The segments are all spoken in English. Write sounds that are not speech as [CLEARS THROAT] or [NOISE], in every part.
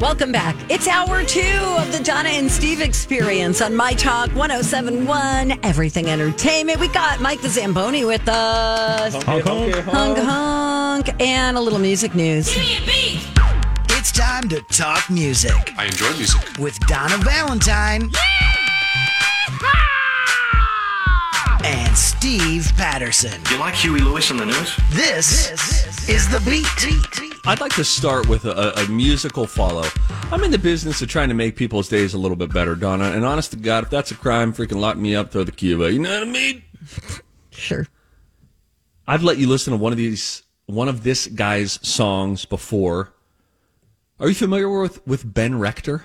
Welcome back. It's hour two of the Donna and Steve experience on My Talk 1071, Everything Entertainment. We got Mike the Zamboni with us. Honk, honk. Honk, honk, and a little music news. It's time to talk music I enjoy music. with Donna Valentine and Steve Patterson. You like Huey Lewis on the news? This, is the beat. I'd like to start with a, a musical follow. I'm in the business of trying to make people's days a little bit better, Donna. And honest to God, if that's a crime, freaking lock me up, throw the away. You know what I mean? Sure. I've let you listen to one of these, one of this guy's songs before. Are you familiar with with Ben Rector?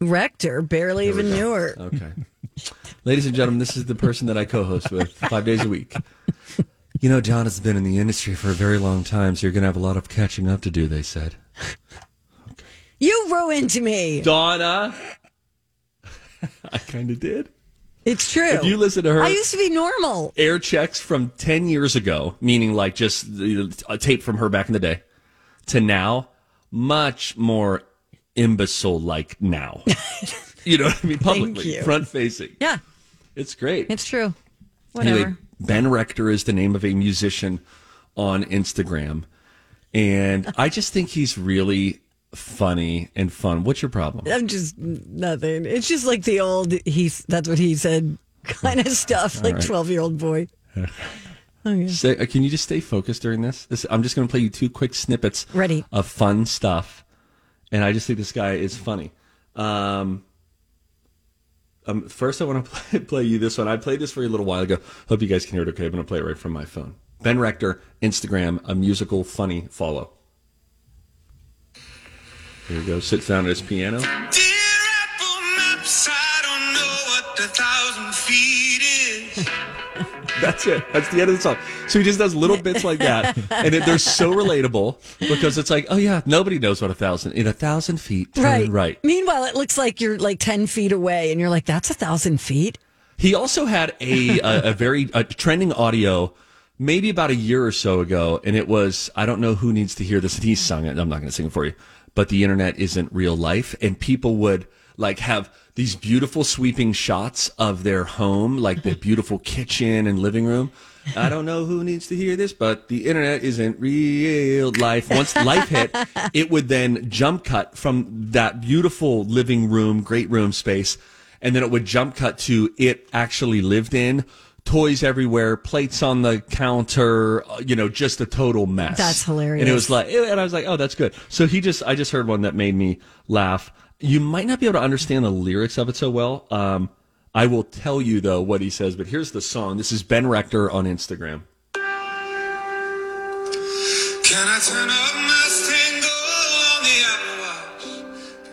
Rector, barely even knew her. Okay. Ladies and gentlemen, this is the person that I co-host with five days a week. You know, John has been in the industry for a very long time, so you're going to have a lot of catching up to do. They said. [LAUGHS] You ruined me. Donna. [LAUGHS] I kind of did. It's true. If you listen to her I used to be normal. air checks from 10 years ago, meaning like just the- a tape from her back in the day, to now, much more imbecile like now. [LAUGHS] you know what I mean? Publicly, you. front facing. Yeah, It's great. it's true. Whatever. Anyway, Ben Rector is the name of a musician on Instagram. And I just think he's really funny and fun. What's your problem? I'm just nothing. It's just like the old he's that's what he said kind of stuff, like right. 12 year old boy. [LAUGHS] Say, uh, can you just stay focused during this? this I'm just going to play you two quick snippets Ready. of fun stuff. And I just think this guy is funny. Um, um, first, I want to [LAUGHS] play, play you this one. I played this for you a little while ago. Hope you guys can hear it okay. I'm going to play it right from my phone. Ben Rector, Instagram, a musical funny follow. Here he goes. Sits down at his piano. That's it. That's the end of the song. So he just does little bits like that, and it, they're so relatable because it's like, oh yeah, nobody knows what a thousand in a thousand feet. Turn Right. right. Meanwhile, it looks like you're like 10 feet away and you're like, that's a thousand feet. He also had a a, a very a trending audio, maybe about a year or so ago, and it was I don't know who needs to hear this, and he sung it. I'm not going to sing it for you, but the internet isn't real life, and people would like have these beautiful sweeping shots of their home, like the [LAUGHS] beautiful kitchen and living room. I don't know who needs to hear this, but the internet isn't real life. Once life hit, [LAUGHS] it would then jump cut from that beautiful living room, great room space and then it would jump cut to it actually lived in toys everywhere plates on the counter uh, you know just a total mess That's hilarious. and it was like and i was like oh that's good so he just i just heard one that made me laugh you might not be able to understand the lyrics of it so well um, i will tell you though what he says but here's the song this is ben rector on instagram Can I turn up my tango on the Apple Watch?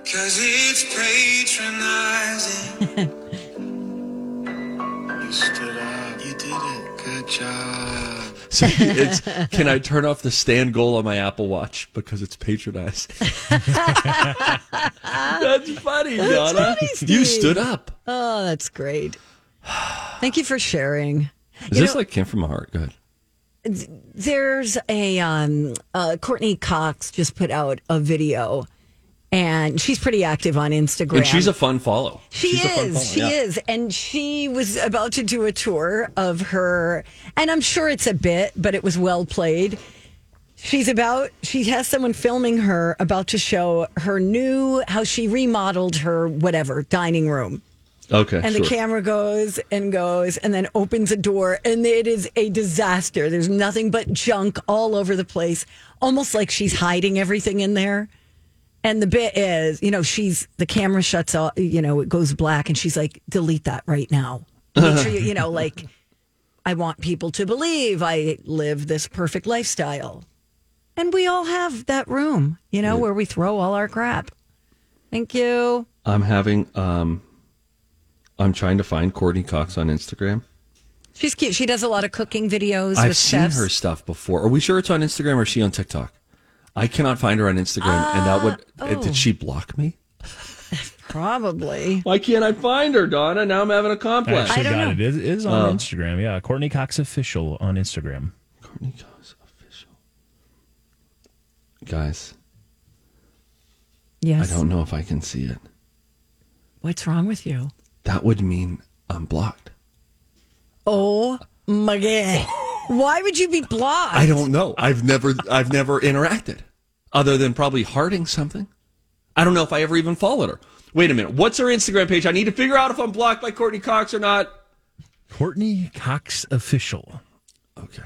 Because it's patronizing. [LAUGHS] you stood up. You did it. Good job. So it's can i turn off the stand goal on my apple watch because it's patronized [LAUGHS] that's funny Donna. funny, you stood up Oh, that's great. Thank you for sharing. is You this know- like came from a heart good There's a um uh Courteney Cox just put out a video And she's pretty active on Instagram. And she's a fun follow. She She's is. follow, She yeah. is. And she was about to do a tour of her, and I'm sure it's a bit, but it was well played. She's about, she has someone filming her about to show her new, how she remodeled her whatever dining room. Okay. And sure. the camera goes and goes and then opens a door, and it is a disaster. There's nothing but junk all over the place, almost like she's hiding everything in there. And the bit is, you know, she's the camera shuts off, you know, it goes black, and she's like, delete that right now. Make sure you, you know, [LAUGHS] like, I want people to believe I live this perfect lifestyle. And we all have that room, you know, where we throw all our crap. Thank you. I'm having um I'm trying to find Courteney Cox on Instagram. She's cute. She does a lot of cooking videos I've with seen chefs. her stuff before. Are we sure it's on Instagram or is she on TikTok? I cannot find her on Instagram, and that would uh, oh. did she block me? Probably. Why can't I find her, Donna? Now I'm having a complex. actually don't got know. it. It is- it is on oh. Instagram. Yeah, Courteney Cox official on Instagram. Courteney Cox official. Guys, Yes. I don't know if I can see it. What's wrong with you? That would mean I'm blocked. Oh my god! [LAUGHS] Why would you be blocked? I don't know. I've never I've never interacted other than probably hearting something. I don't know if I ever even followed her. Wait a minute. What's her Instagram page? I need to figure out if I'm blocked by Courteney Cox or not. Courteney Cox official. Okay.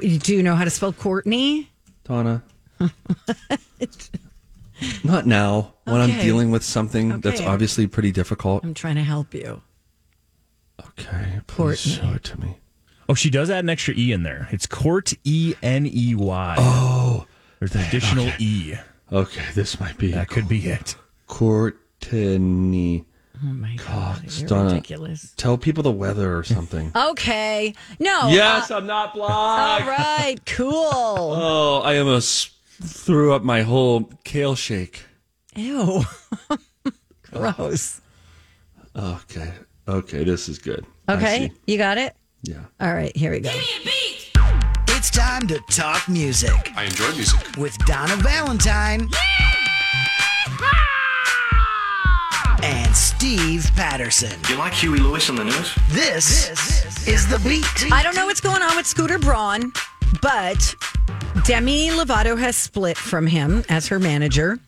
Do you know how to spell Courtney? Donna. [LAUGHS] not now when I'm dealing with something that's obviously pretty difficult. I'm trying to help you. Okay. Please Courtney. show it to me. Oh, she does add an extra E in there. It's Court E N E Y. Oh. There's an additional E. Okay, this might be That could be it. Courtney. Oh my god! Cox. You're Donna. ridiculous. Tell people the weather or something. [LAUGHS] Okay. No. yes, uh, I'm not all blocked. right. Cool. [LAUGHS] Oh, I almost threw up my whole kale shake. Ew. [LAUGHS] Gross. Okay. Okay, this is good. Okay. You got it. Yeah. All right. Here we go. It's time to talk music I enjoy music. with Donna Valentine and Steve Patterson. You like Huey Lewis on the news? This, is the beat. I don't know what's going on with Scooter Braun, but Demi Lovato has split from him as her manager.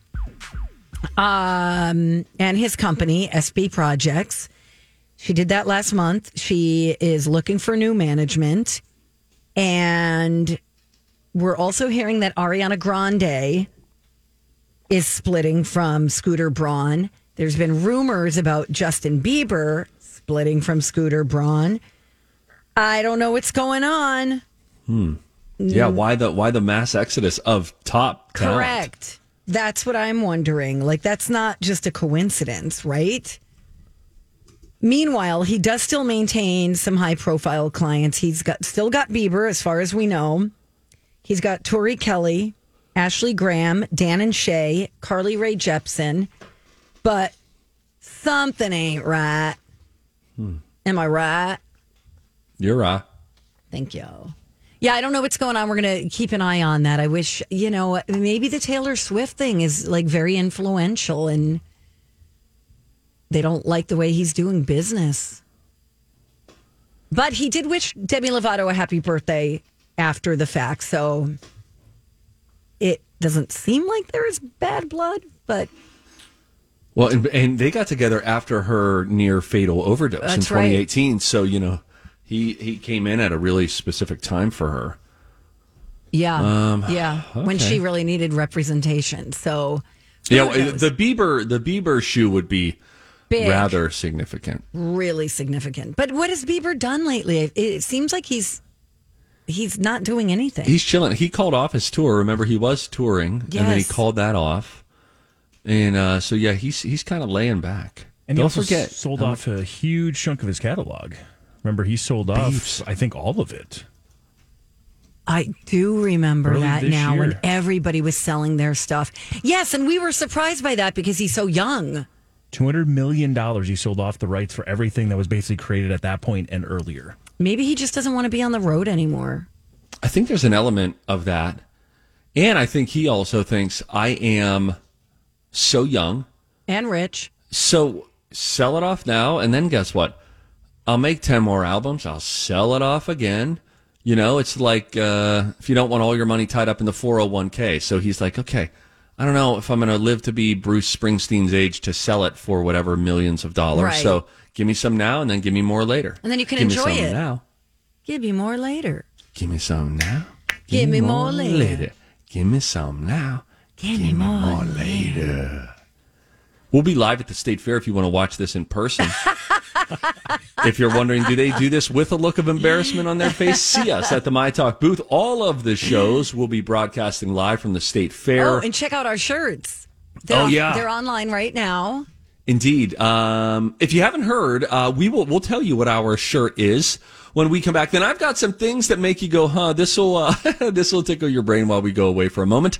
Um, and his company, SB Projects. She did that last month. She is looking for new management. And we're also hearing that Ariana Grande is splitting from Scooter Braun. There's been rumors about Justin Bieber splitting from Scooter Braun. I don't know what's going on. Hmm. Yeah, why the why the mass exodus of top talent? Correct. That's what I'm wondering. Like, that's not just a coincidence, right? Meanwhile, he does still maintain some high profile clients. He's got still got Bieber, as far as we know. He's got Tori Kelly, Ashley Graham, Dan and Shay, Carly Rae Jepsen. But something ain't right. Hmm. Am I right? You're right. Thank you. Yeah, I don't know what's going on. We're going to keep an eye on that. I wish, you know, maybe the Taylor Swift thing is like very influential and they don't like the way he's doing business. But he did wish Demi Lovato a happy birthday after the fact. So it doesn't seem like there is bad blood, but Well, and, and they got together after her near fatal overdose in That's right. 2018. So you know, he he came in at a really specific time for her. yeah. Um, yeah. When she really needed representation. So Yeah, eh, knows? the Bieber the Bieber shoe would be Big. rather significant. really significant. But what has Bieber done lately? It, it seems like he's he's not doing anything. He's chilling. He called off his tour. Remember, he was touring, and then he called that off. And uh, so yeah, he's he's kind of laying back. And Don't also forget, sold off a huge chunk of his catalog. Remember, he sold off, I think, all of it. I do remember Early that this now when everybody was selling their stuff. Yes, and we were surprised by that because he's so young. $200 million he sold off the rights for everything that was basically created at that point and earlier. Maybe he just doesn't want to be on the road anymore. I think there's an element of that, and I think he also thinks I am so young. And rich. So sell it off now, and then guess what? I'll make 10 more albums. I'll sell it off again. You know, it's like uh, if you don't want all your money tied up in the 401k. So he's like, okay, I don't know if I'm going to live to be Bruce Springsteen's age to sell it for whatever millions of dollars. Right. So give me some now and then give me more later. And then you can give enjoy me some it. now. Give me more later. Give me some now. Give me more later. Give me some now. Give me more later. We'll be live at the State Fair if you want to watch this in person. [LAUGHS] if you're wondering, do they do this with a look of embarrassment on their face? [LAUGHS] See us at the My Talk booth. All of the shows will be broadcasting live from the State Fair. Oh, and check out our shirts. They're Oh, on- yeah. They're online right now. Indeed. Um, if you haven't heard, uh, we will we'll tell you what our shirt is when we come back. Then I've got some things that make you go, huh? This will uh, [LAUGHS] this will tickle your brain while we go away for a moment.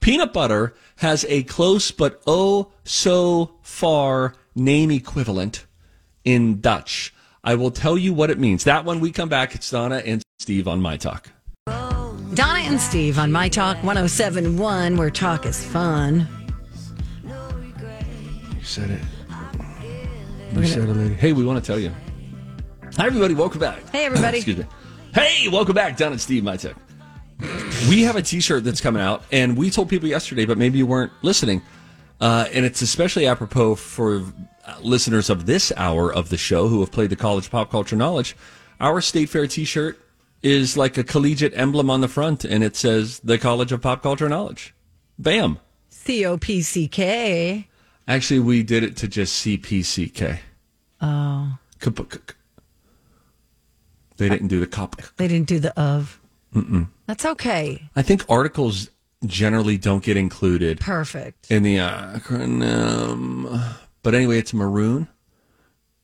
Peanut butter has a close but oh so far name equivalent in Dutch. I will tell you what it means. That when we come back, it's Donna and Steve on My Talk. Donna and Steve on My Talk 1071, where talk is fun. You said it. You said it, lady. Hey, we want to tell you. Hi, everybody. Welcome back. Hey, everybody. Excuse me. Hey, welcome back, Donna and Steve, my tech. We have a T-shirt that's coming out, and we told people yesterday, but maybe you weren't listening. Uh, and it's especially apropos for uh, listeners of this hour of the show who have played the college of pop culture knowledge. Our State Fair T-shirt is like a collegiate emblem on the front, and it says the College of Pop Culture Knowledge. Bam! C O P C K. Actually, we did it to just CPCK. Oh, K- k- k- They didn't do the cop. they didn't do the of. Mm-mm. That's okay. I think articles generally don't get included Perfect. in the acronym. But anyway, it's maroon.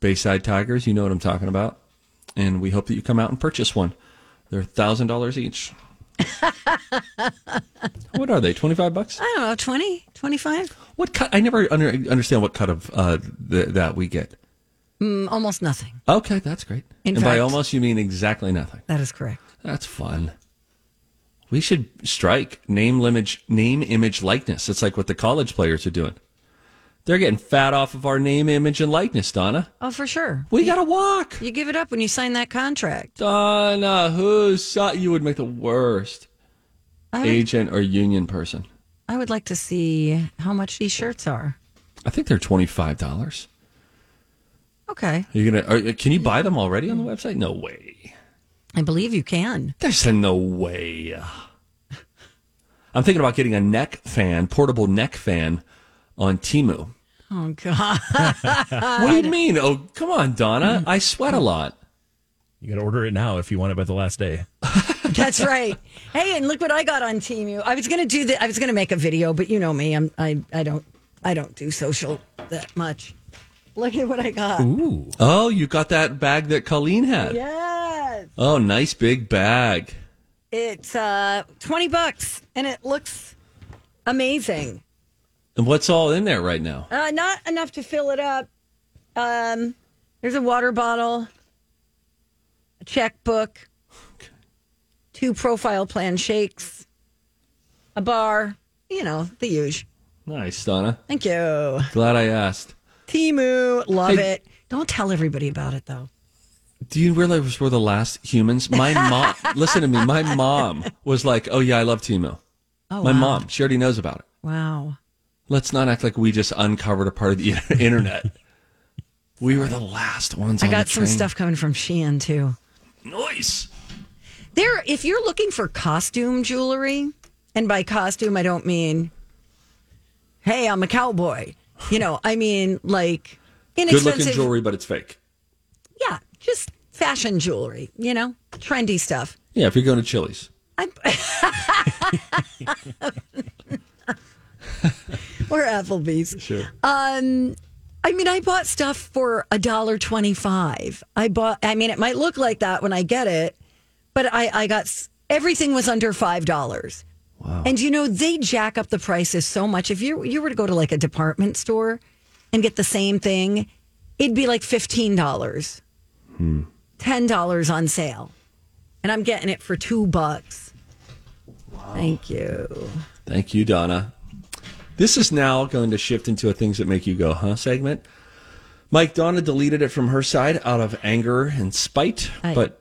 Bayside Tigers, you know what I'm talking about. And we hope that you come out and purchase one. They're thousand dollars each. [LAUGHS] what are they? Twenty five bucks? I don't know, 20, 25? What cut? I never under, understand what cut of uh, th- that we get. Mm, almost nothing. Okay, that's great. In and by almost, you mean exactly nothing. That is correct. That's fun. We should strike name, image, name, image, likeness. It's like what the college players are doing. They're getting fat off of our name, image, and likeness, Donna. Oh, for sure. We got to walk. You give it up when you sign that contract. Donna, who saw you would make the worst would, agent or union person? I would like to see how much these shirts are. I think they're twenty five dollars. Okay. Are you gonna? Are, can you buy them already on the website? No way. I believe you can. There's no way. I'm thinking about getting a neck fan, portable neck fan, on Temu. Oh, God. [LAUGHS] What do you mean? Oh, come on, Donna. Mm. I sweat a lot. You got to order it now if you want it by the last day. [LAUGHS] That's right. Hey, and look what I got on Team I was gonna do that. I was gonna make a video, but you know me. I'm I I don't I don't do social that much. Look at what I got. Ooh. Oh, you got that bag that Colleen had. Yes, Oh, nice big bag. it's uh twenty bucks, and it looks amazing. And what's all in there right now? Uh, not enough to fill it up. Um, there's a water bottle, a checkbook, two profile plan shakes, a bar. You know the usual. Nice, Donna. Thank you. Glad I asked. Temu, love it. Don't tell everybody about it though. Do you realize we're the last humans? My [LAUGHS] mom, listen to me. My mom was like, "Oh yeah, I love Timo." Oh, My wow. mom, she already knows about it. Wow. Let's not act like we just uncovered a part of the [LAUGHS] internet. we were the last ones. I got some stuff coming from Shein too. Nice. There, if you're looking for costume jewelry, and by costume I don't mean, hey, I'm a cowboy. You know, I mean like Good looking jewelry, but it's fake. Yeah, just fashion jewelry. You know, trendy stuff. Yeah, if you're going to Chili's. I, [LAUGHS] or Applebee's. Sure. Um, I mean, I bought stuff for a dollar twenty-five. I bought. I mean, it might look like that when I get it, but I, I got everything was under five dollars. Wow. And you know they jack up the prices so much. If you you were to go to like a department store and get the same thing, it'd be like fifteen dollars, hmm. ten dollars on sale, and I'm getting it for two bucks. Thank you. Thank you, Donna. This is now going to shift into a things that make you go, huh segment. Mike Donna deleted it from her side out of anger and spite, I- but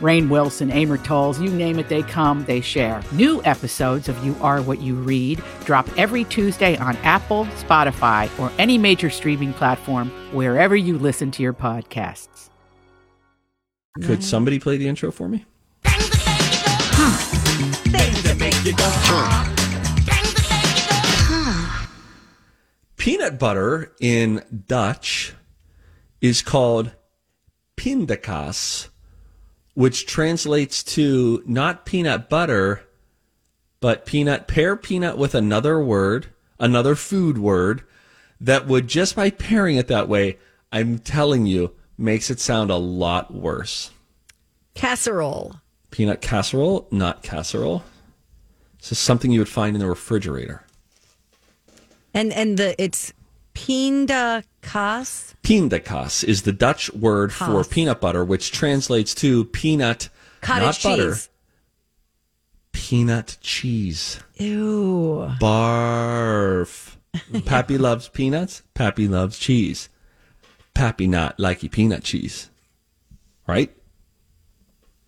Rainn Wilson, Amor Towles, you name it, they come, they share. New episodes of You Are What You Read drop every Tuesday on Apple, Spotify, or any major streaming platform wherever you listen to your podcasts. could somebody play the intro for me? Peanut butter in Dutch is called pindakaas, which translates to not peanut butter, but peanut, pair peanut with another word, another food word, that would just by pairing it that way, I'm telling you, makes it sound a lot worse. Casserole. Peanut casserole, not casserole. This is something you would find in the refrigerator. And and the it's pinda kas. Pindakaas is the Dutch word for peanut butter, which translates to peanut, Cottage not butter, cheese. peanut cheese. Ew. Barf. [LAUGHS] Pappy loves peanuts. Pappy loves cheese. Pappy not likey peanut cheese. Right?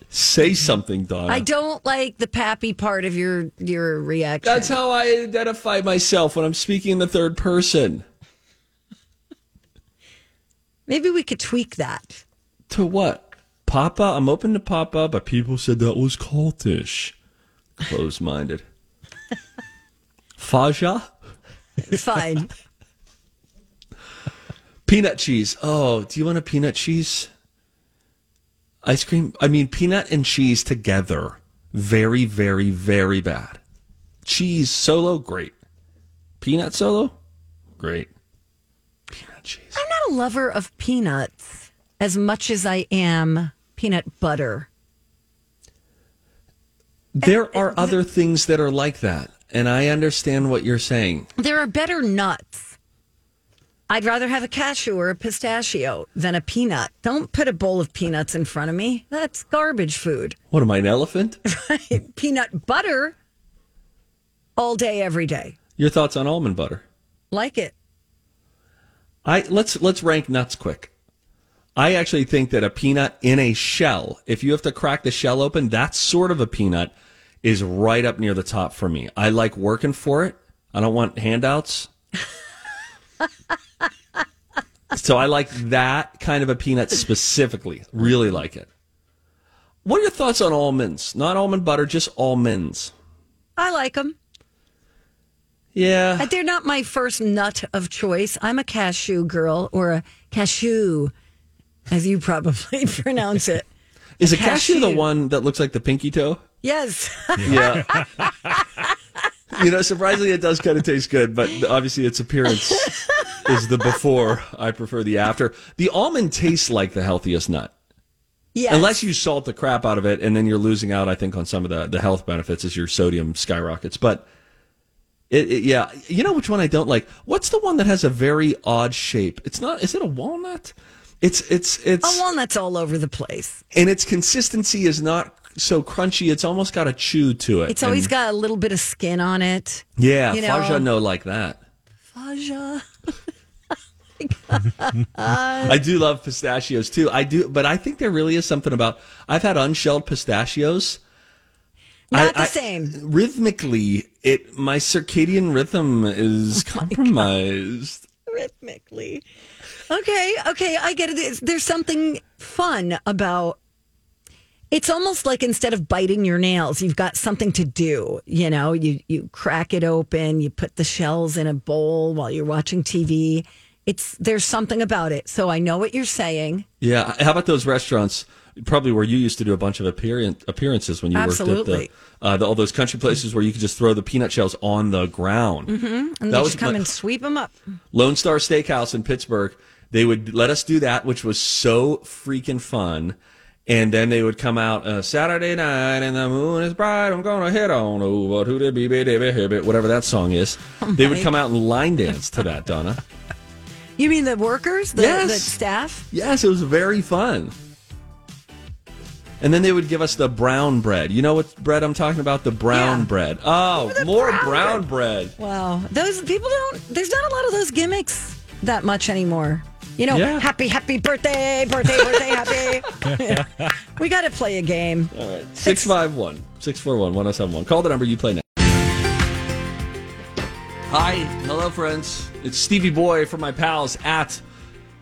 Say mm-hmm. something, Donna. I don't like the pappy part of your your reaction. That's how I identify myself when I'm speaking in the third person. Maybe we could tweak that. To what? Papa? I'm open to Papa, but people said that was cultish. Close minded. Faja? Fine. Peanut cheese. Oh, do you want a peanut cheese? Ice cream? I mean, peanut and cheese together. Very, very, very bad. Cheese solo, great. Peanut solo, great. Peanut cheese. I'm not a lover of peanuts as much as I am peanut butter. There are uh, other things that are like that, and I understand what you're saying. There are better nuts. I'd rather have a cashew or a pistachio than a peanut. Don't put a bowl of peanuts in front of me. That's garbage food. [LAUGHS] What am I, an elephant? Peanut butter all day, every day. Your thoughts on almond butter? Like it. I let's let's rank nuts quick. I actually think that a peanut in a shell, if you have to crack the shell open, that sort of a peanut is right up near the top for me. I like working for it. I don't want handouts. [LAUGHS] so I like that kind of a peanut specifically. Really like it. What are your thoughts on almonds? Not almond butter, just almonds. I like them. Yeah. But They're not my first nut of choice. I'm a cashew girl or a cashew, as you probably [LAUGHS] pronounce it. [LAUGHS] Is a cashew, the one that looks like the pinky toe? Yes. [LAUGHS] Yeah. you know, surprisingly, it does kind of taste good, but obviously its appearance is the before. I prefer the after. The almond tastes like the healthiest nut. yes. Unless you salt the crap out of it, and then you're losing out, I think, on some of the, the health benefits as your sodium skyrockets. But it, it- yeah, you know which one I don't like? What's the one that has a very odd shape? It's not, is it a walnut? It's, it's, it's, a walnut's all over the place. and its consistency is not so crunchy. It's almost got a chew to it. It's always And- got a little bit of skin on it. Yeah, you know- Faja no like that. Faja. [LAUGHS] I do love pistachios too. I do, but I think there really is something about. I've had unshelled pistachios. Not I- the I- same. Rhythmically, it my circadian rhythm is oh compromised. Rhythmically. Okay, okay, I get it. There's something fun about It's almost like instead of biting your nails, you've got something to do. You know, you you crack it open, you put the shells in a bowl while you're watching TV. It's there's something about it. So I know what you're saying. Yeah. How about those restaurants? Probably where you used to do a bunch of appearance, appearances when you Absolutely. worked at the, uh, the all those country places where you could just throw the peanut shells on the ground. Mm-hmm. And That they was just come my- and sweep them up. Lone Star Steakhouse in Pittsburgh. They would let us do that, which was so freaking fun. And then they would come out uh, Saturday night and the moon is bright. I'm gonna hit on over who did be whatever that song is. [LAUGHS] they would come out and line dance to that, Donna. [LAUGHS] You mean the workers, the, Yes. the staff? Yes, it was very fun. And then they would give us the brown bread. You know what bread I'm talking about? The brown Yeah. bread. Oh, more brown brown bread. Wow, those people don't. There's not a lot of those gimmicks that much anymore. You know, Yeah. happy, happy birthday, birthday, birthday, happy. [LAUGHS] we got to play a game. All right. 651 641 1071. Call the number you play now. Hi. Hello, friends. It's Stevie Boy from my pals at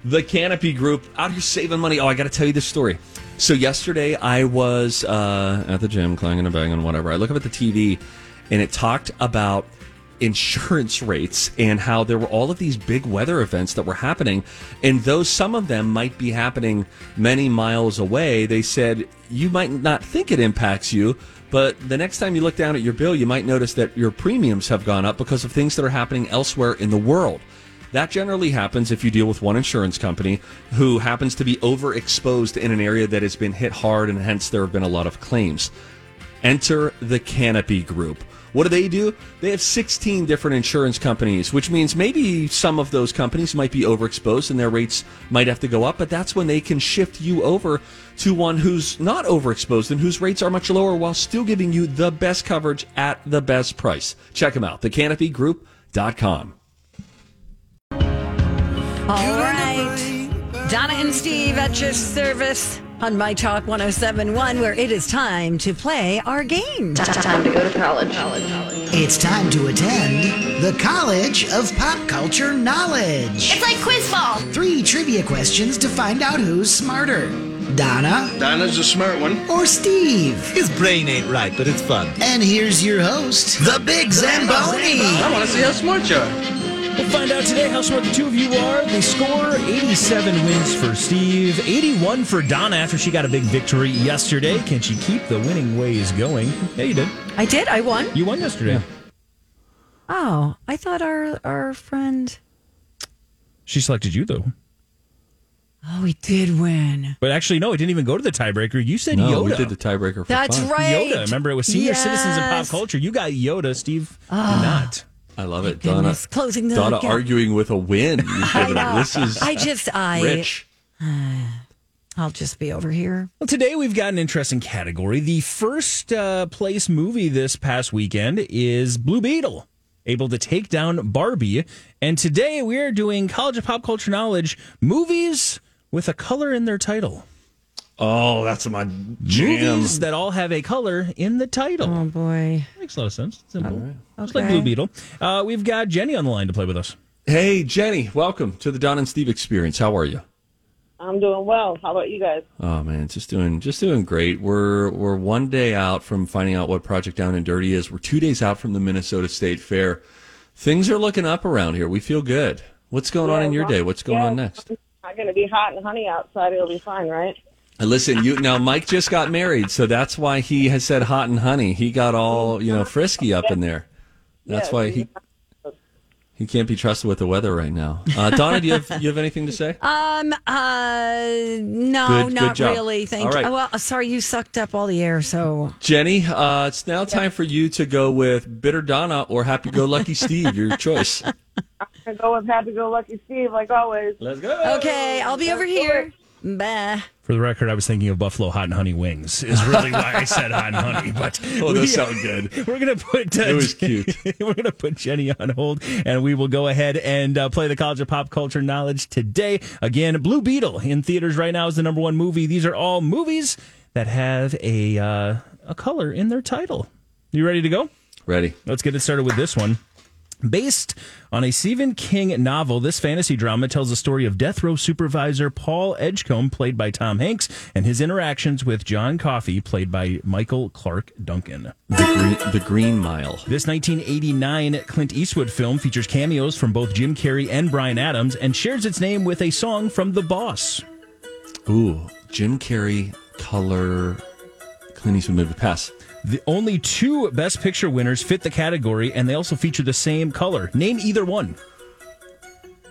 the Canopy Group out here saving money. Oh, I got to tell you this story. So, yesterday I was uh, at the gym, clanging and banging, whatever. I look up at the TV and it talked about insurance rates and how there were all of these big weather events that were happening. And though some of them might be happening many miles away, they said you might not think it impacts you. But the next time you look down at your bill, you might notice that your premiums have gone up because of things that are happening elsewhere in the world. That generally happens if you deal with one insurance company who happens to be overexposed in an area that has been hit hard and hence there have been a lot of claims. Enter the Canopy Group. What do they do? They have 16 different insurance companies, which means maybe some of those companies might be overexposed and their rates might have to go up, but that's when they can shift you over to one who's not overexposed and whose rates are much lower while still giving you the best coverage at the best price. Check them out, thecanopygroup.com. All right. Donna and Steve at your service on My Talk 1071, where it is time to play our game. Time to go to college. It's time to attend the College of Pop Culture Knowledge. It's like quiz ball. Three trivia questions to find out who's smarter Donna Donna's a smart one. or Steve. His brain ain't right, but it's fun. And here's your host, the Big Zamboni. I want to see how smart you are. We'll find out today how smart the two of you are. The score 87 wins for Steve, 81 for Donna after she got a big victory yesterday. Can she keep the winning ways going? Yeah, you did. I did. I won. You won yesterday. Oh, I thought our our friend. She selected you, though. Oh, we did win. But actually, no, it didn't even go to the tiebreaker. You said No, Yoda. we did the tiebreaker for That's fun. right. Yoda. Remember, it was senior citizens in pop culture. You got Yoda. Steve did not. I love it, Donna. Goodness, closing the Donna gap. arguing with a win. [LAUGHS] I know. This is I just I rich. I'll just be over here. Well, today we've got an interesting category. The first uh, place movie this past weekend is Blue Beetle, able to take down Barbie. And today we are doing College of Pop Culture Knowledge movies with a color in their title. Oh, that's my jam. Movies that all have a color in the title. Oh boy. Makes a lot of sense. Simple. Just Okay. like Blue Beetle. Uh, we've got Jenny on the line to play with us. Hey, Jenny, welcome to the Don and Steve experience. How are you? I'm doing well. How about you guys? Oh man, just doing just doing great. We're we're one day out from finding out what Project Down and Dirty is. We're two days out from the Minnesota State Fair. Things are looking up around here. We feel good. What's going on in your day? What's going on next? Not going to be hot and honey outside. It'll be fine, right? Listen, you now Mike just got married, so that's why he has said hot and honey. He got all, you know, frisky up in there. That's why he he can't be trusted with the weather right now. Uh, Donna, do you have you have anything to say? [LAUGHS] Um. Uh. No, Good- good not job. really. Thank All right. you. Well, sorry, you sucked up all the air. So Jenny, uh, it's now time for you to go with Bitter Donna or Happy Go Lucky [LAUGHS] Steve. Your choice. I'm going to go with Happy Go Lucky Steve, like always. Let's go. okay, I'll be over here. Bah. For the record, I was thinking of Buffalo Hot and Honey Wings. Is really why I said Hot and Honey. But [LAUGHS] Oh, we- those sound good. [LAUGHS] We're gonna put. Uh, It was cute. [LAUGHS] we're gonna put Jenny on hold, and we will go ahead and uh, play the College of Pop Culture Knowledge today. Again, Blue Beetle in theaters right now is the number one movie. These are all movies that have a uh, a color in their title. You ready to go? Ready. Let's get it started with this one. Based on a Stephen King novel, this fantasy drama tells the story of death row supervisor Paul Edgecombe, played by Tom Hanks, and his interactions with John Coffey, played by Michael Clarke Duncan. The Green, the Green Mile. This 1989 Clint Eastwood film features cameos from both Jim Carrey and Bryan Adams and shares its name with a song from The Boss. Ooh, Jim Carrey, color, Clint Eastwood movie. Pass. The only two Best Picture winners fit the category, and they also feature the same color. Name either one.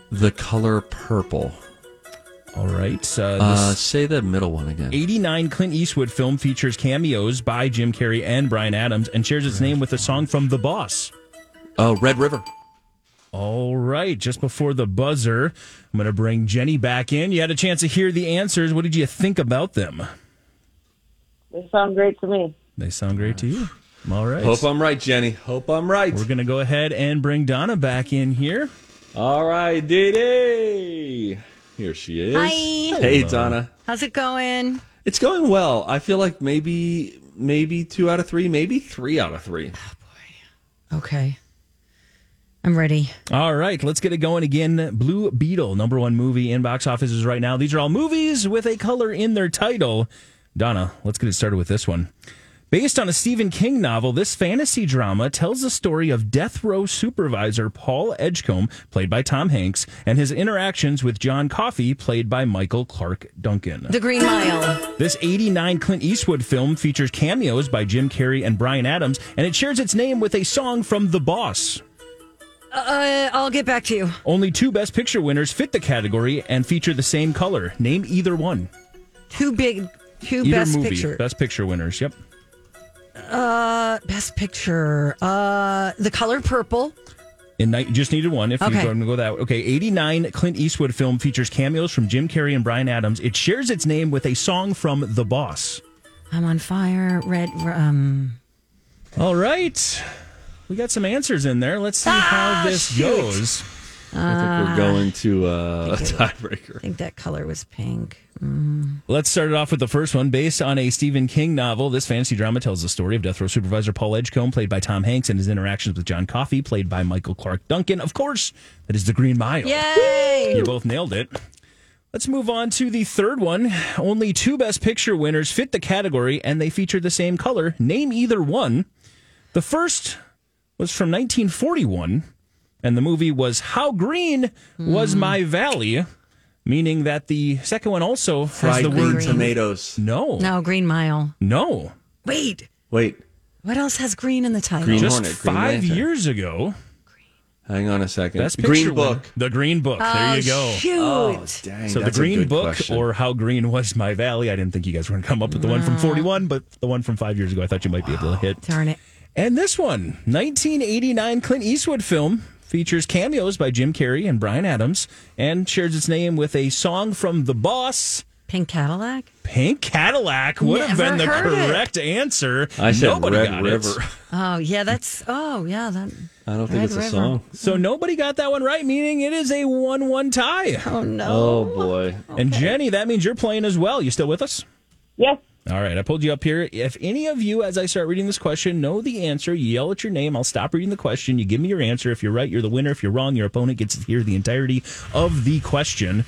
The color purple. All right. Uh, Uh, say the middle one again. 89 Clint Eastwood film features cameos by Jim Carrey and Bryan Adams and shares its name with a song from The Boss. Oh, Red River. All right. Just before the buzzer, I'm going to bring Jenny back in. You had a chance to hear the answers. What did you think about them? They sound great to me. They sound great to you. I'm All right. Hope I'm right, Jenny. Hope I'm right. We're going to go ahead and bring Donna back in here. All right, Dee Dee. Here she is. Hi. Hey, Hello. Donna. How's it going? It's going well. I feel like maybe maybe two out of three, maybe three out of three. Oh boy. Okay. I'm ready. All right, let's get it going again. Blue Beetle, number one movie in box offices right now. These are all movies with a color in their title. Donna, let's get it started with this one. Based on a Stephen King novel, this fantasy drama tells the story of death row supervisor Paul Edgecombe, played by Tom Hanks, and his interactions with John Coffey, played by Michael Clarke Duncan. The Green Mile. This 89 Clint Eastwood film features cameos by Jim Carrey and Bryan Adams, and it shares its name with a song from The Boss. Uh, I'll get back to you. Only two Best Picture winners fit the category and feature the same color. Name either one. Two big, two Either best movie. picture. Best Picture winners. Yep. Uh, best picture. Uh, The Color Purple. In night, just needed one. If Okay. you're going to go that way. Okay, 89 Clint Eastwood film features cameos from Jim Carrey and Bryan Adams. It shares its name with a song from The Boss. I'm on fire. Red. Um. All right. We got some answers in there. Let's see how this shoot. goes. I think we're going to uh, a tiebreaker. I think that color was pink. Let's start it off with the first one. Based on a Stephen King novel, this fantasy drama tells the story of death row supervisor Paul Edgecombe, played by Tom Hanks, and his interactions with John Coffey, played by Michael Clarke Duncan. Of course, that is the Green Mile. Yay! You both nailed it. Let's move on to the third one. Only two Best Picture winners fit the category, and they feature the same color. Name either one. The first was from 1941, and the movie was How Green Was hmm. My Valley, meaning that the second one also has Fried the green word tomatoes. No. No, Green Mile. No. Wait. Wait, What else has green in the title? Green Just Hornet, Green five Lantern. years ago, hang on a second. Best Green Picture winner- Book. The Green Book. there Oh, you go. Shoot. Oh, dang, So the that's a Green good Book question. or How Green Was My Valley. I didn't think you guys were going to come up with the one from 41, but the one from five years ago, I thought you might be able to hit. Darn it. And this one, 1989 Clint Eastwood film, features cameos by Jim Carrey and Bryan Adams and shares its name with a song from The Boss. Pink Cadillac? Pink Cadillac would have Never been the heard it. correct answer. I said Nobody Red got River. It. Oh, yeah, that's. Oh, yeah. That. I don't think Red it's a River. song. So nobody got that one right, meaning it is a 1 1 tie. Oh, no. Oh boy. And Jenny, that means you're playing as well. You still with us? Yes. All right, I pulled you up here. If any of you, as I start reading this question, know the answer, yell at your name. I'll stop reading the question. You give me your answer. If you're right, you're the winner. If you're wrong, your opponent gets to hear the entirety of the question.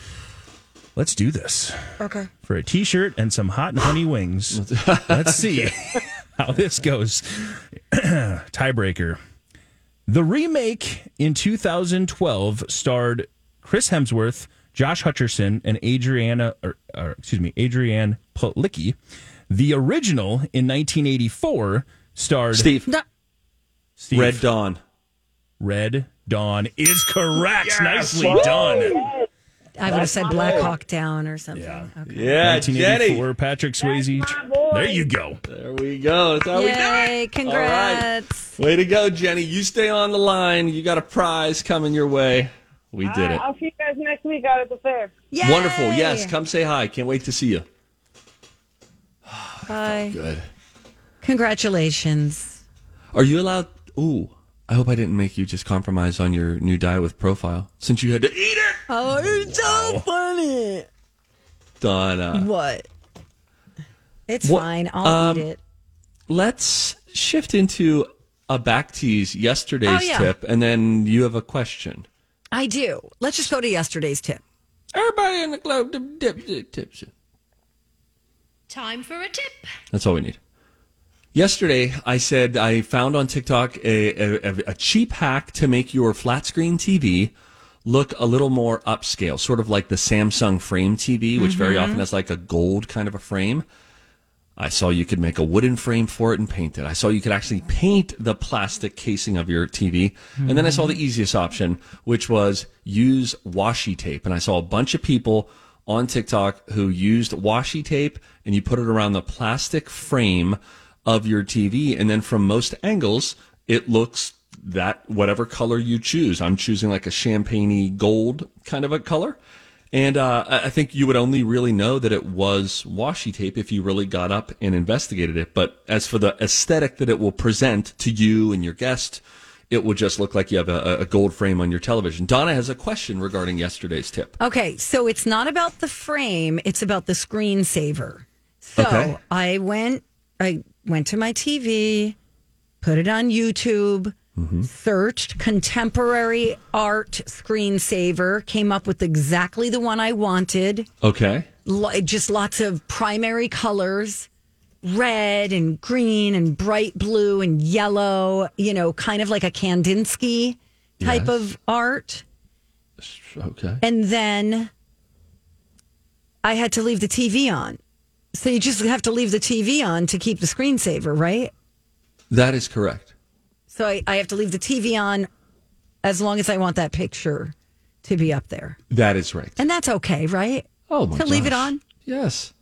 Let's do this Okay. for a T-shirt and some hot and honey wings. [LAUGHS] Let's see [LAUGHS] how this goes. [CLEARS THROAT] Tiebreaker. The remake in 2012 starred Chris Hemsworth, Josh Hutcherson, and Adriana, or, or, excuse me, Adrianne Palicki. The original in 1984 starred Steve. No. Steve. Red Dawn. Red Dawn is correct. Nicely done. I would have said Black Hawk Down or something. Okay. Yeah, Jenny. 1984, Patrick Swayze. There you go. There we go. That's how we do it. Yay, congrats. Way to go, Jenny. You stay on the line. You got a prize coming your way. We did All it. I'll see you guys next week out at the fair. Yay. Wonderful. Yes, come say hi. Can't wait to see you. Bye. Good. Congratulations. Are you allowed? Ooh, I hope I didn't make you just compromise on your new diet with profile since you had to eat it. Oh, it's so funny. Donna. What? It's What- fine. I'll um, eat it. Let's shift into uh, back tease yesterday's Oh, yeah. tip, and then you have a question. I do. Let's just go to yesterday's tip. Everybody in the club dip, dip, dip, tips. Time for a tip. That's all we need. Yesterday, I said I found on TikTok a, a, a cheap hack to make your flat screen TV look a little more upscale, sort of like the Samsung Frame TV, which very Mhm. often has like a gold kind of a frame. I saw you could make a wooden frame for it and paint it. I saw you could actually paint the plastic casing of your TV. And then I saw the easiest option, which was use washi tape. And I saw a bunch of people on TikTok who used washi tape and you put it around the plastic frame of your TV. And then from most angles, it looks that whatever color you choose. I'm choosing like a champagne gold kind of a color. And uh, I think you would only really know that it was washi tape if you really got up and investigated it. But as for the aesthetic that it will present to you and your guest, it will just look like you have a, a gold frame on your television. Donna has a question regarding yesterday's tip. Okay, so it's not about the frame, it's about the screensaver. So Okay. I went I went to my TV, put it on YouTube, mm-hmm. searched contemporary art screensaver, came up with exactly the one I wanted. Okay. Just lots of primary colors red and green and bright blue and yellow, you know, kind of like a Kandinsky type Yes. of art. Okay. And then I had to leave the TV on. So you just have to leave the TV on to keep the screensaver, right? That is correct. So I, I have to leave the TV on as long as I want that picture to be up there. That is right. And that's okay, right? Oh, my To leave it on? Yes.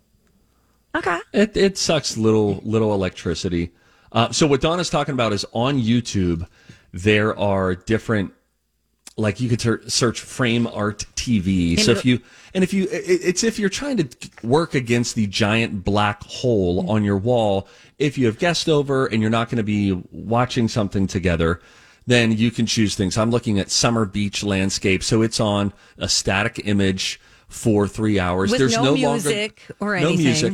Okay. It it sucks little little electricity. Uh, so what Donna's talking about is on YouTube. There are different, like you could ser- search frame art TV. So And- if you and if you, it, it's if you're trying to work against the giant black hole on your wall. If you have guests over and you're not going to be watching something together, then you can choose things. I'm looking at summer beach landscape, so it's on a static image for three hours. With There's no no, music longer or no anything. music.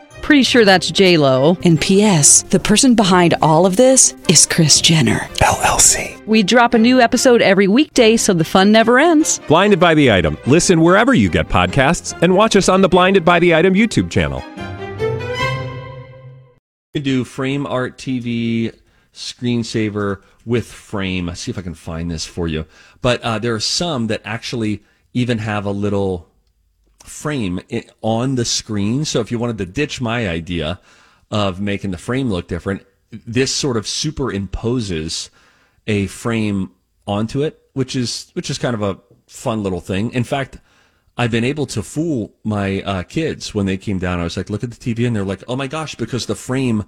Pretty sure that's J Lo. And P.S. The person behind all of this is Kris Jenner LLC. We drop a new episode every weekday, so the fun never ends. Blinded by the item. Listen wherever you get podcasts, and watch us on the Blinded by the Item YouTube channel. You can do frame art TV screensaver with frame. I'll see if I can find this for you. But uh, there are some that actually even have a little frame i- on the screen. So if you wanted to ditch my idea of making the frame look different, this sort of superimposes a frame onto it, which is which is kind of a fun little thing. In fact, I've been able to fool my uh, kids when they came down. I was like, "Look at the TV," and they're like, "Oh my gosh!" Because the frame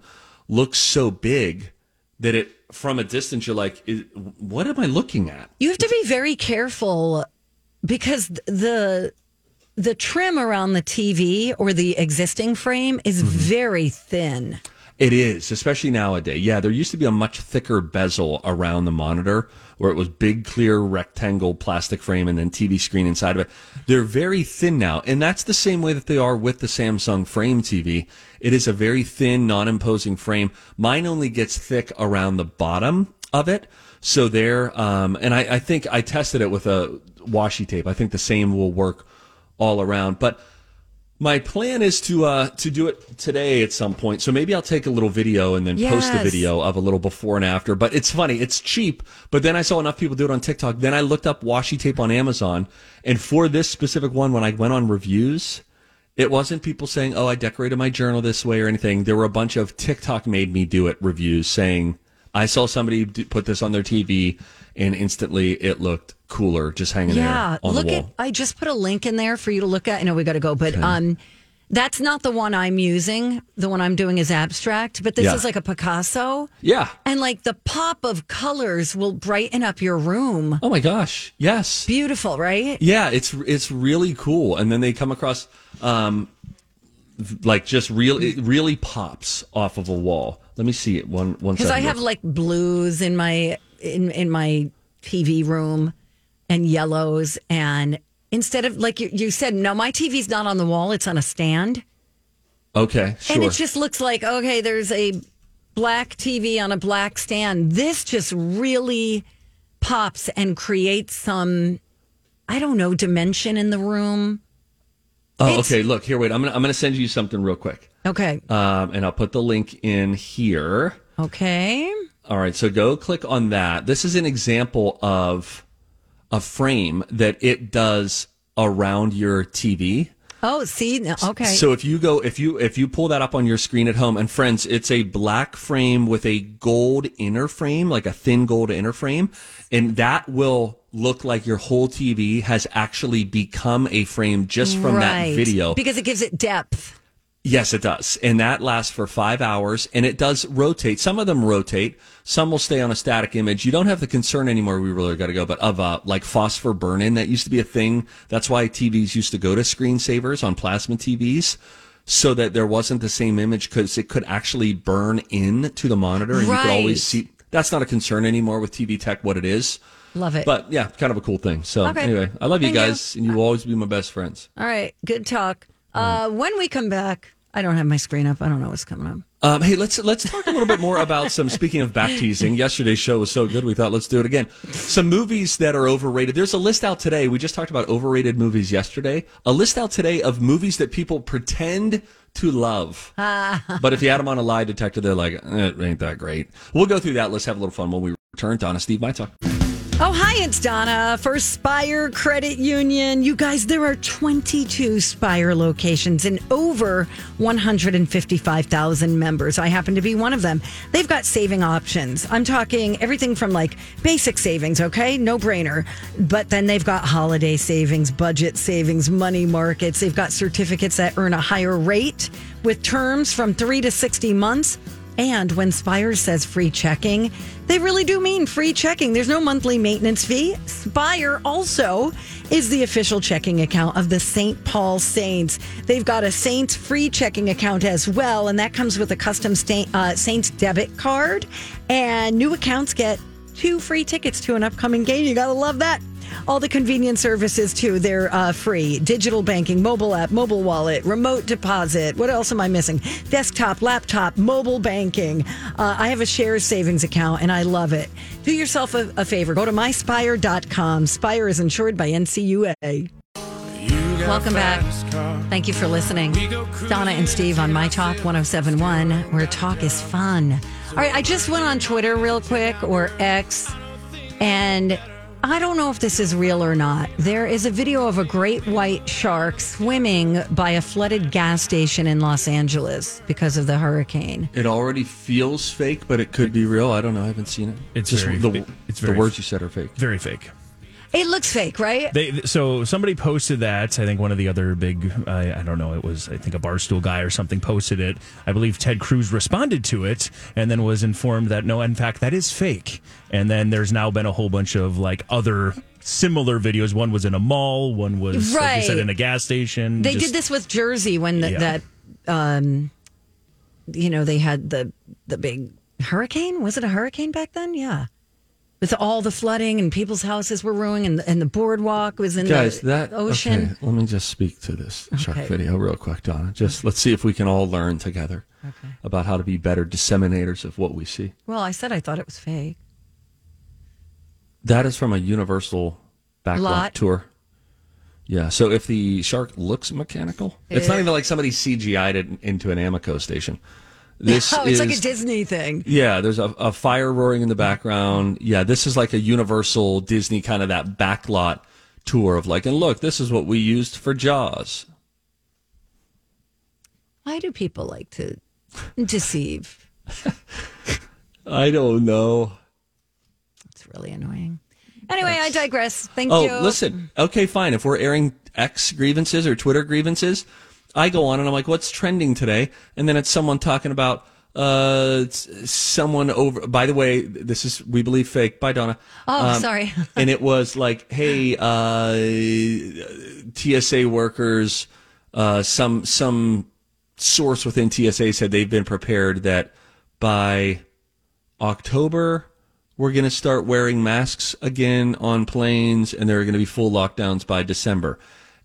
looks so big that it from a distance you're like, "Is- "What am I looking at?" You have to be very careful because the the trim around the TV or the existing frame is Mm-hmm. very thin. It is, especially nowadays. Yeah, there used to be a much thicker bezel around the monitor where it was big, clear rectangle plastic frame and then TV screen inside of it. They're very thin now. And that's the same way that they are with the Samsung Frame TV. It is a very thin, non imposing frame. Mine only gets thick around the bottom of it. So there, um, and I, I think I tested it with a washi tape. I think the same will work all around. But my plan is to uh, to do it today at some point. So maybe I'll take a little video and then post a video of a little before and after. But it's funny, it's cheap. But then I saw enough people do it on TikTok. Then I looked up washi tape on Amazon, and for this specific one, when I went on reviews, it wasn't people saying, "Oh, I decorated my journal this way" or anything. There were a bunch of TikTok made me do it reviews saying, "I saw somebody put this on their TV, and instantly it looked cooler just hanging Yeah, there on look the at. I just put a link in there for you to look at. I know we got to go, but um, that's not the one I'm using. The one I'm doing is abstract, but this Yeah. is like a Picasso, yeah. and like the pop of colors will brighten up your room. Oh my gosh! Yes. Beautiful, right? Yeah, it's it's really cool. And then they come across um, like just really it really pops off of a wall. Let me see it one one Because I have like blues in my in in my TV room and yellows and instead of like you, you said, no, my TV's not on the wall; it's on a stand, okay, sure. and it just looks like okay, there's a black TV on a black stand. This just really pops and creates some, I don't know, dimension in the room. oh, it's- okay. Look here. Wait. I'm gonna I'm gonna send you something real quick. Okay, Um, and I'll put the link in here. okay. All right, so go click on that. This is an example of a frame that it does around your TV. Oh, see, no, okay. So if you go if you if you pull that up on your screen at home and friends, it's a black frame with a gold inner frame, like a thin gold inner frame, and that will look like your whole TV has actually become a frame just from that video. because it gives it depth. Yes, it does. And that lasts for five hours and it does rotate. Some of them rotate. Some will stay on a static image. You don't have the concern anymore. We really got to go, but of, uh, like phosphor burn in. That used to be a thing. That's why TVs used to go to screensavers on plasma TVs so that there wasn't the same image because it could actually burn in to the monitor and you could always see. That's not a concern anymore with TV tech, what it is. Love it. But yeah, kind of a cool thing. So Okay. anyway, I love you Thank you. guys and you will always be my best friends. All right, good talk. Uh, when we come back, I don't have my screen up. I don't know what's coming up. Um, hey, let's let's talk a little bit more about some. Speaking of back teasing, yesterday's show was so good. We thought let's do it again. Some movies that are overrated. There's a list out today. We just talked about overrated movies yesterday. A list out today of movies that people pretend to love. [LAUGHS] but if you had them on a lie detector, they're like, eh, it ain't that great. We'll go through that. Let's have a little fun when we return. Donna, Steve, my talk. Oh, hi, it's Donna for Spire Credit Union. You guys, there are 22 Spire locations and over 155,000 members. I happen to be one of them. They've got saving options. I'm talking everything from like basic savings, okay? No brainer. But then they've got holiday savings, budget savings, money markets. They've got certificates that earn a higher rate with terms from three to 60 months. And when Spire says free checking, they really do mean free checking. There's no monthly maintenance fee. Spire also is the official checking account of the St. Paul Saints. They've got a Saints free checking account as well, and that comes with a custom uh, Saints debit card. And new accounts get two free tickets to an upcoming game. You got to love that. All the convenience services too, they're uh, free. Digital banking, mobile app, mobile wallet, remote deposit. What else am I missing? Desktop, laptop, mobile banking. Uh, I have a shares savings account and I love it. Do yourself a, a favor. Go to myspire.com. Spire is insured by NCUA. Welcome back. Thank you for listening. Donna and Steve on My Talk 1071, where talk is fun. All right, I just went on Twitter real quick or X, and I don't know if this is real or not. There is a video of a great white shark swimming by a flooded gas station in Los Angeles because of the hurricane. It already feels fake, but it could be real. I don't know. I haven't seen it. It's just very- the, it's the very- words you said are fake. Very fake. It looks fake, right? They so somebody posted that. I think one of the other big, I, I don't know, it was I think a barstool guy or something posted it. I believe Ted Cruz responded to it and then was informed that no, in fact, that is fake. And then there's now been a whole bunch of like other similar videos. One was in a mall. One was like you said Right. in a gas station. They Just- did this with Jersey when the, Yeah. that, um, you know, they had the the big hurricane. Was it a hurricane back then? Yeah, with all the flooding and people's houses were ruined, and, and the boardwalk was in Guys, the that ocean. Okay, let me just speak to this shark Okay. video real quick, Donna. Just let's see if we can all learn together about how to be better disseminators of what we see. Well, I said I thought it was fake. That is from a Universal backlot tour. Yeah. So if the shark looks mechanical, it's not even like somebody CGI'd it into an Amoco station. [LAUGHS] This oh, it's is like a Disney thing. Yeah, there's a, a fire roaring in the background. Yeah, this is like a Universal Disney kind of that backlot tour of like, and look, this is what we used for Jaws. Why do people like to deceive? [LAUGHS] I don't know. It's really annoying. Anyway, I digress. Thank oh, you. Oh, listen. Okay, fine. If we're airing X grievances or Twitter grievances, I go on and I'm like, what's trending today? And then it's someone talking about uh someone over by the way this is we believe fake by donna Oh, Um, sorry. [LAUGHS] and it was like hey uh tsa workers uh some some source within TSA said they've been prepared that by October we're going to start wearing masks again on planes, and there are going to be full lockdowns by December.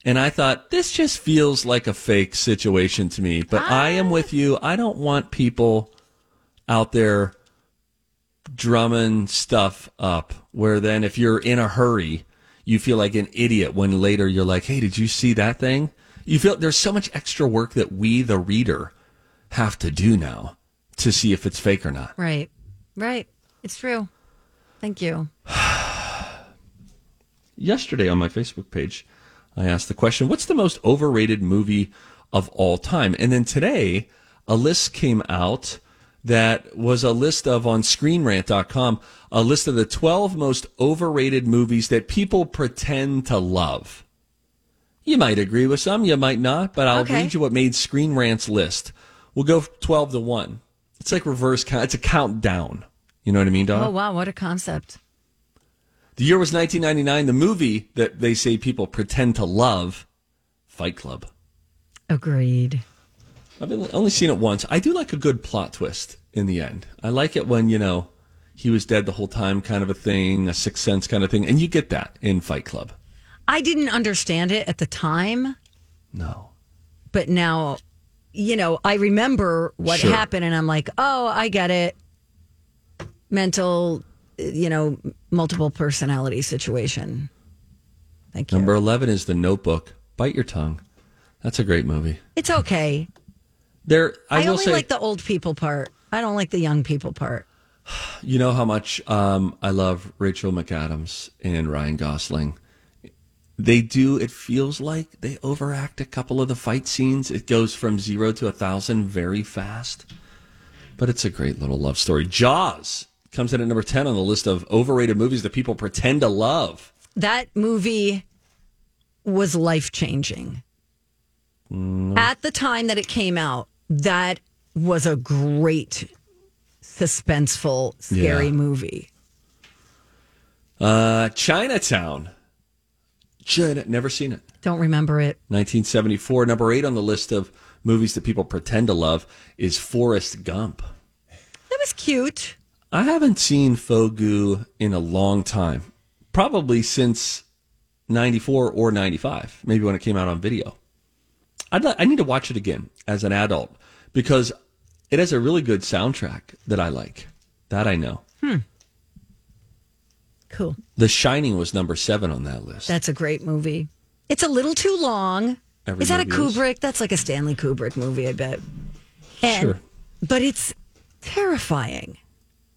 And I thought this just feels like a fake situation to me. But I am ah. with you. I don't want people out there drumming stuff up where then if you're in a hurry, you feel like an idiot when later you're like, hey, did you see that thing? You feel there's so much extra work that we, the reader, have to do now to see if it's fake or not. Right. Right. It's true. Thank you. [SIGHS] Yesterday on my Facebook page, I asked the question, what's the most overrated movie of all time? And then today, a list came out that was a list of on screenrant.com, a list of the 12 most overrated movies that people pretend to love. You might agree with some, you might not, but I'll Okay. read you what made Screen Rant's list. We'll go 12 to 1. It's like reverse count. It's a countdown. You know what I mean, Donna? Oh, wow. What a concept. The year was 1999. The movie that they say people pretend to love, Fight Club. Agreed. I've only seen it once. I do like a good plot twist in the end. I like it when, you know, he was dead the whole time kind of a thing, a sixth sense kind of thing. And you get that in Fight Club. I didn't understand it at the time. No. But now, you know, I remember what Sure. happened and I'm like, oh, I get it. Mental, you know, multiple personality situation. Thank you. Number 11 is The Notebook. Bite your tongue. That's a great movie. It's okay. There, I, I, only say, like the old people part. I don't like the young people part. you know how much um, I love Rachel McAdams and Ryan Gosling. They do. It feels like they overact a couple of the fight scenes. It goes from zero to a thousand very fast, but it's a great little love story. Jaws comes in at number ten on the list of overrated movies that people pretend to love. That movie was life changing. At the time that it came out, that was a great suspenseful, scary Yeah. movie. Uh, Chinatown. China, never seen it. Don't remember it. 1974. Number eight on the list of movies that people pretend to love is Forrest Gump. That was cute. I haven't seen Fogu in a long time. Probably since 94 or 95, maybe when it came out on video. I'd li- I need to watch it again as an adult because it has a really good soundtrack that I like. That I know. Hmm. Cool. The Shining was number seven on that list. That's a great movie. It's a little too long. Every is that a movie is. Kubrick? That's like a Stanley Kubrick movie, I bet. And, Sure. But it's terrifying.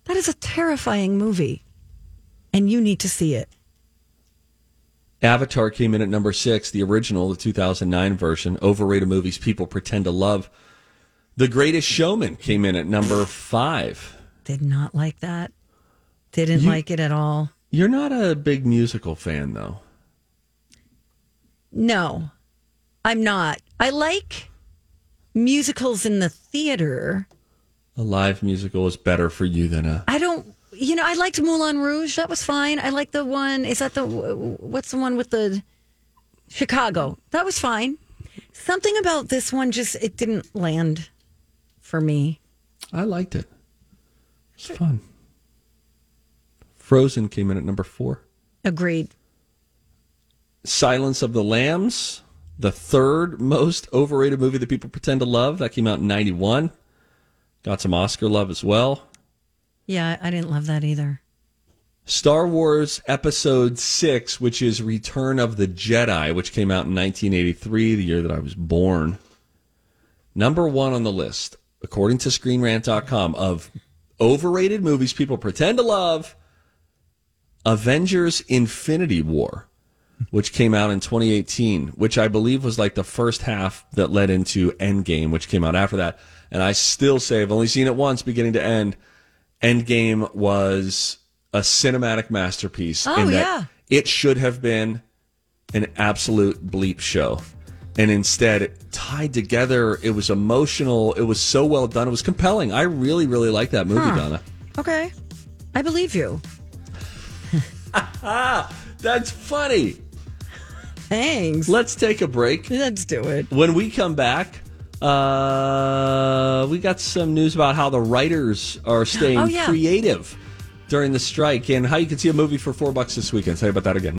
That is a terrifying movie. And you need to see it. Avatar came in at number six, the original, the 2009 version. Overrated movies people pretend to love. The Greatest Showman came in at number five. Did not like that. Didn't You- like it at all. You're not a big musical fan, though. No, I'm not. I like musicals in the theater. A live musical is better for you than a. I don't, you know, I liked Moulin Rouge. That was fine. I like the one, is that the, what's the one with the Chicago? That was fine. Something about this one just, it didn't land for me. I liked it. It's fun. Frozen came in at number four. Agreed. Silence of the Lambs, the third most overrated movie that people pretend to love. That came out in 91. Got some Oscar love as well. Yeah, I didn't love that either. Star Wars Episode 6, which is Return of the Jedi, which came out in 1983, the year that I was born. Number one on the list, according to ScreenRant.com, of overrated movies people pretend to love Avengers Infinity War, which came out in 2018, which I believe was like the first half that led into Endgame, which came out after that. And I still say, I've only seen it once, beginning to end. Endgame was a cinematic masterpiece. Oh, in that yeah. It should have been an absolute bleep show. And instead, it tied together. It was emotional. It was so well done. It was compelling. I really, really like that movie, Huh. Donna. Okay. I believe you. [LAUGHS] That's funny. Thanks. Let's take a break. Let's do it. When we come back, Uh, we got some news about how the writers are staying Oh, yeah. creative during the strike and how you can see a movie for four bucks this weekend. Say about that again.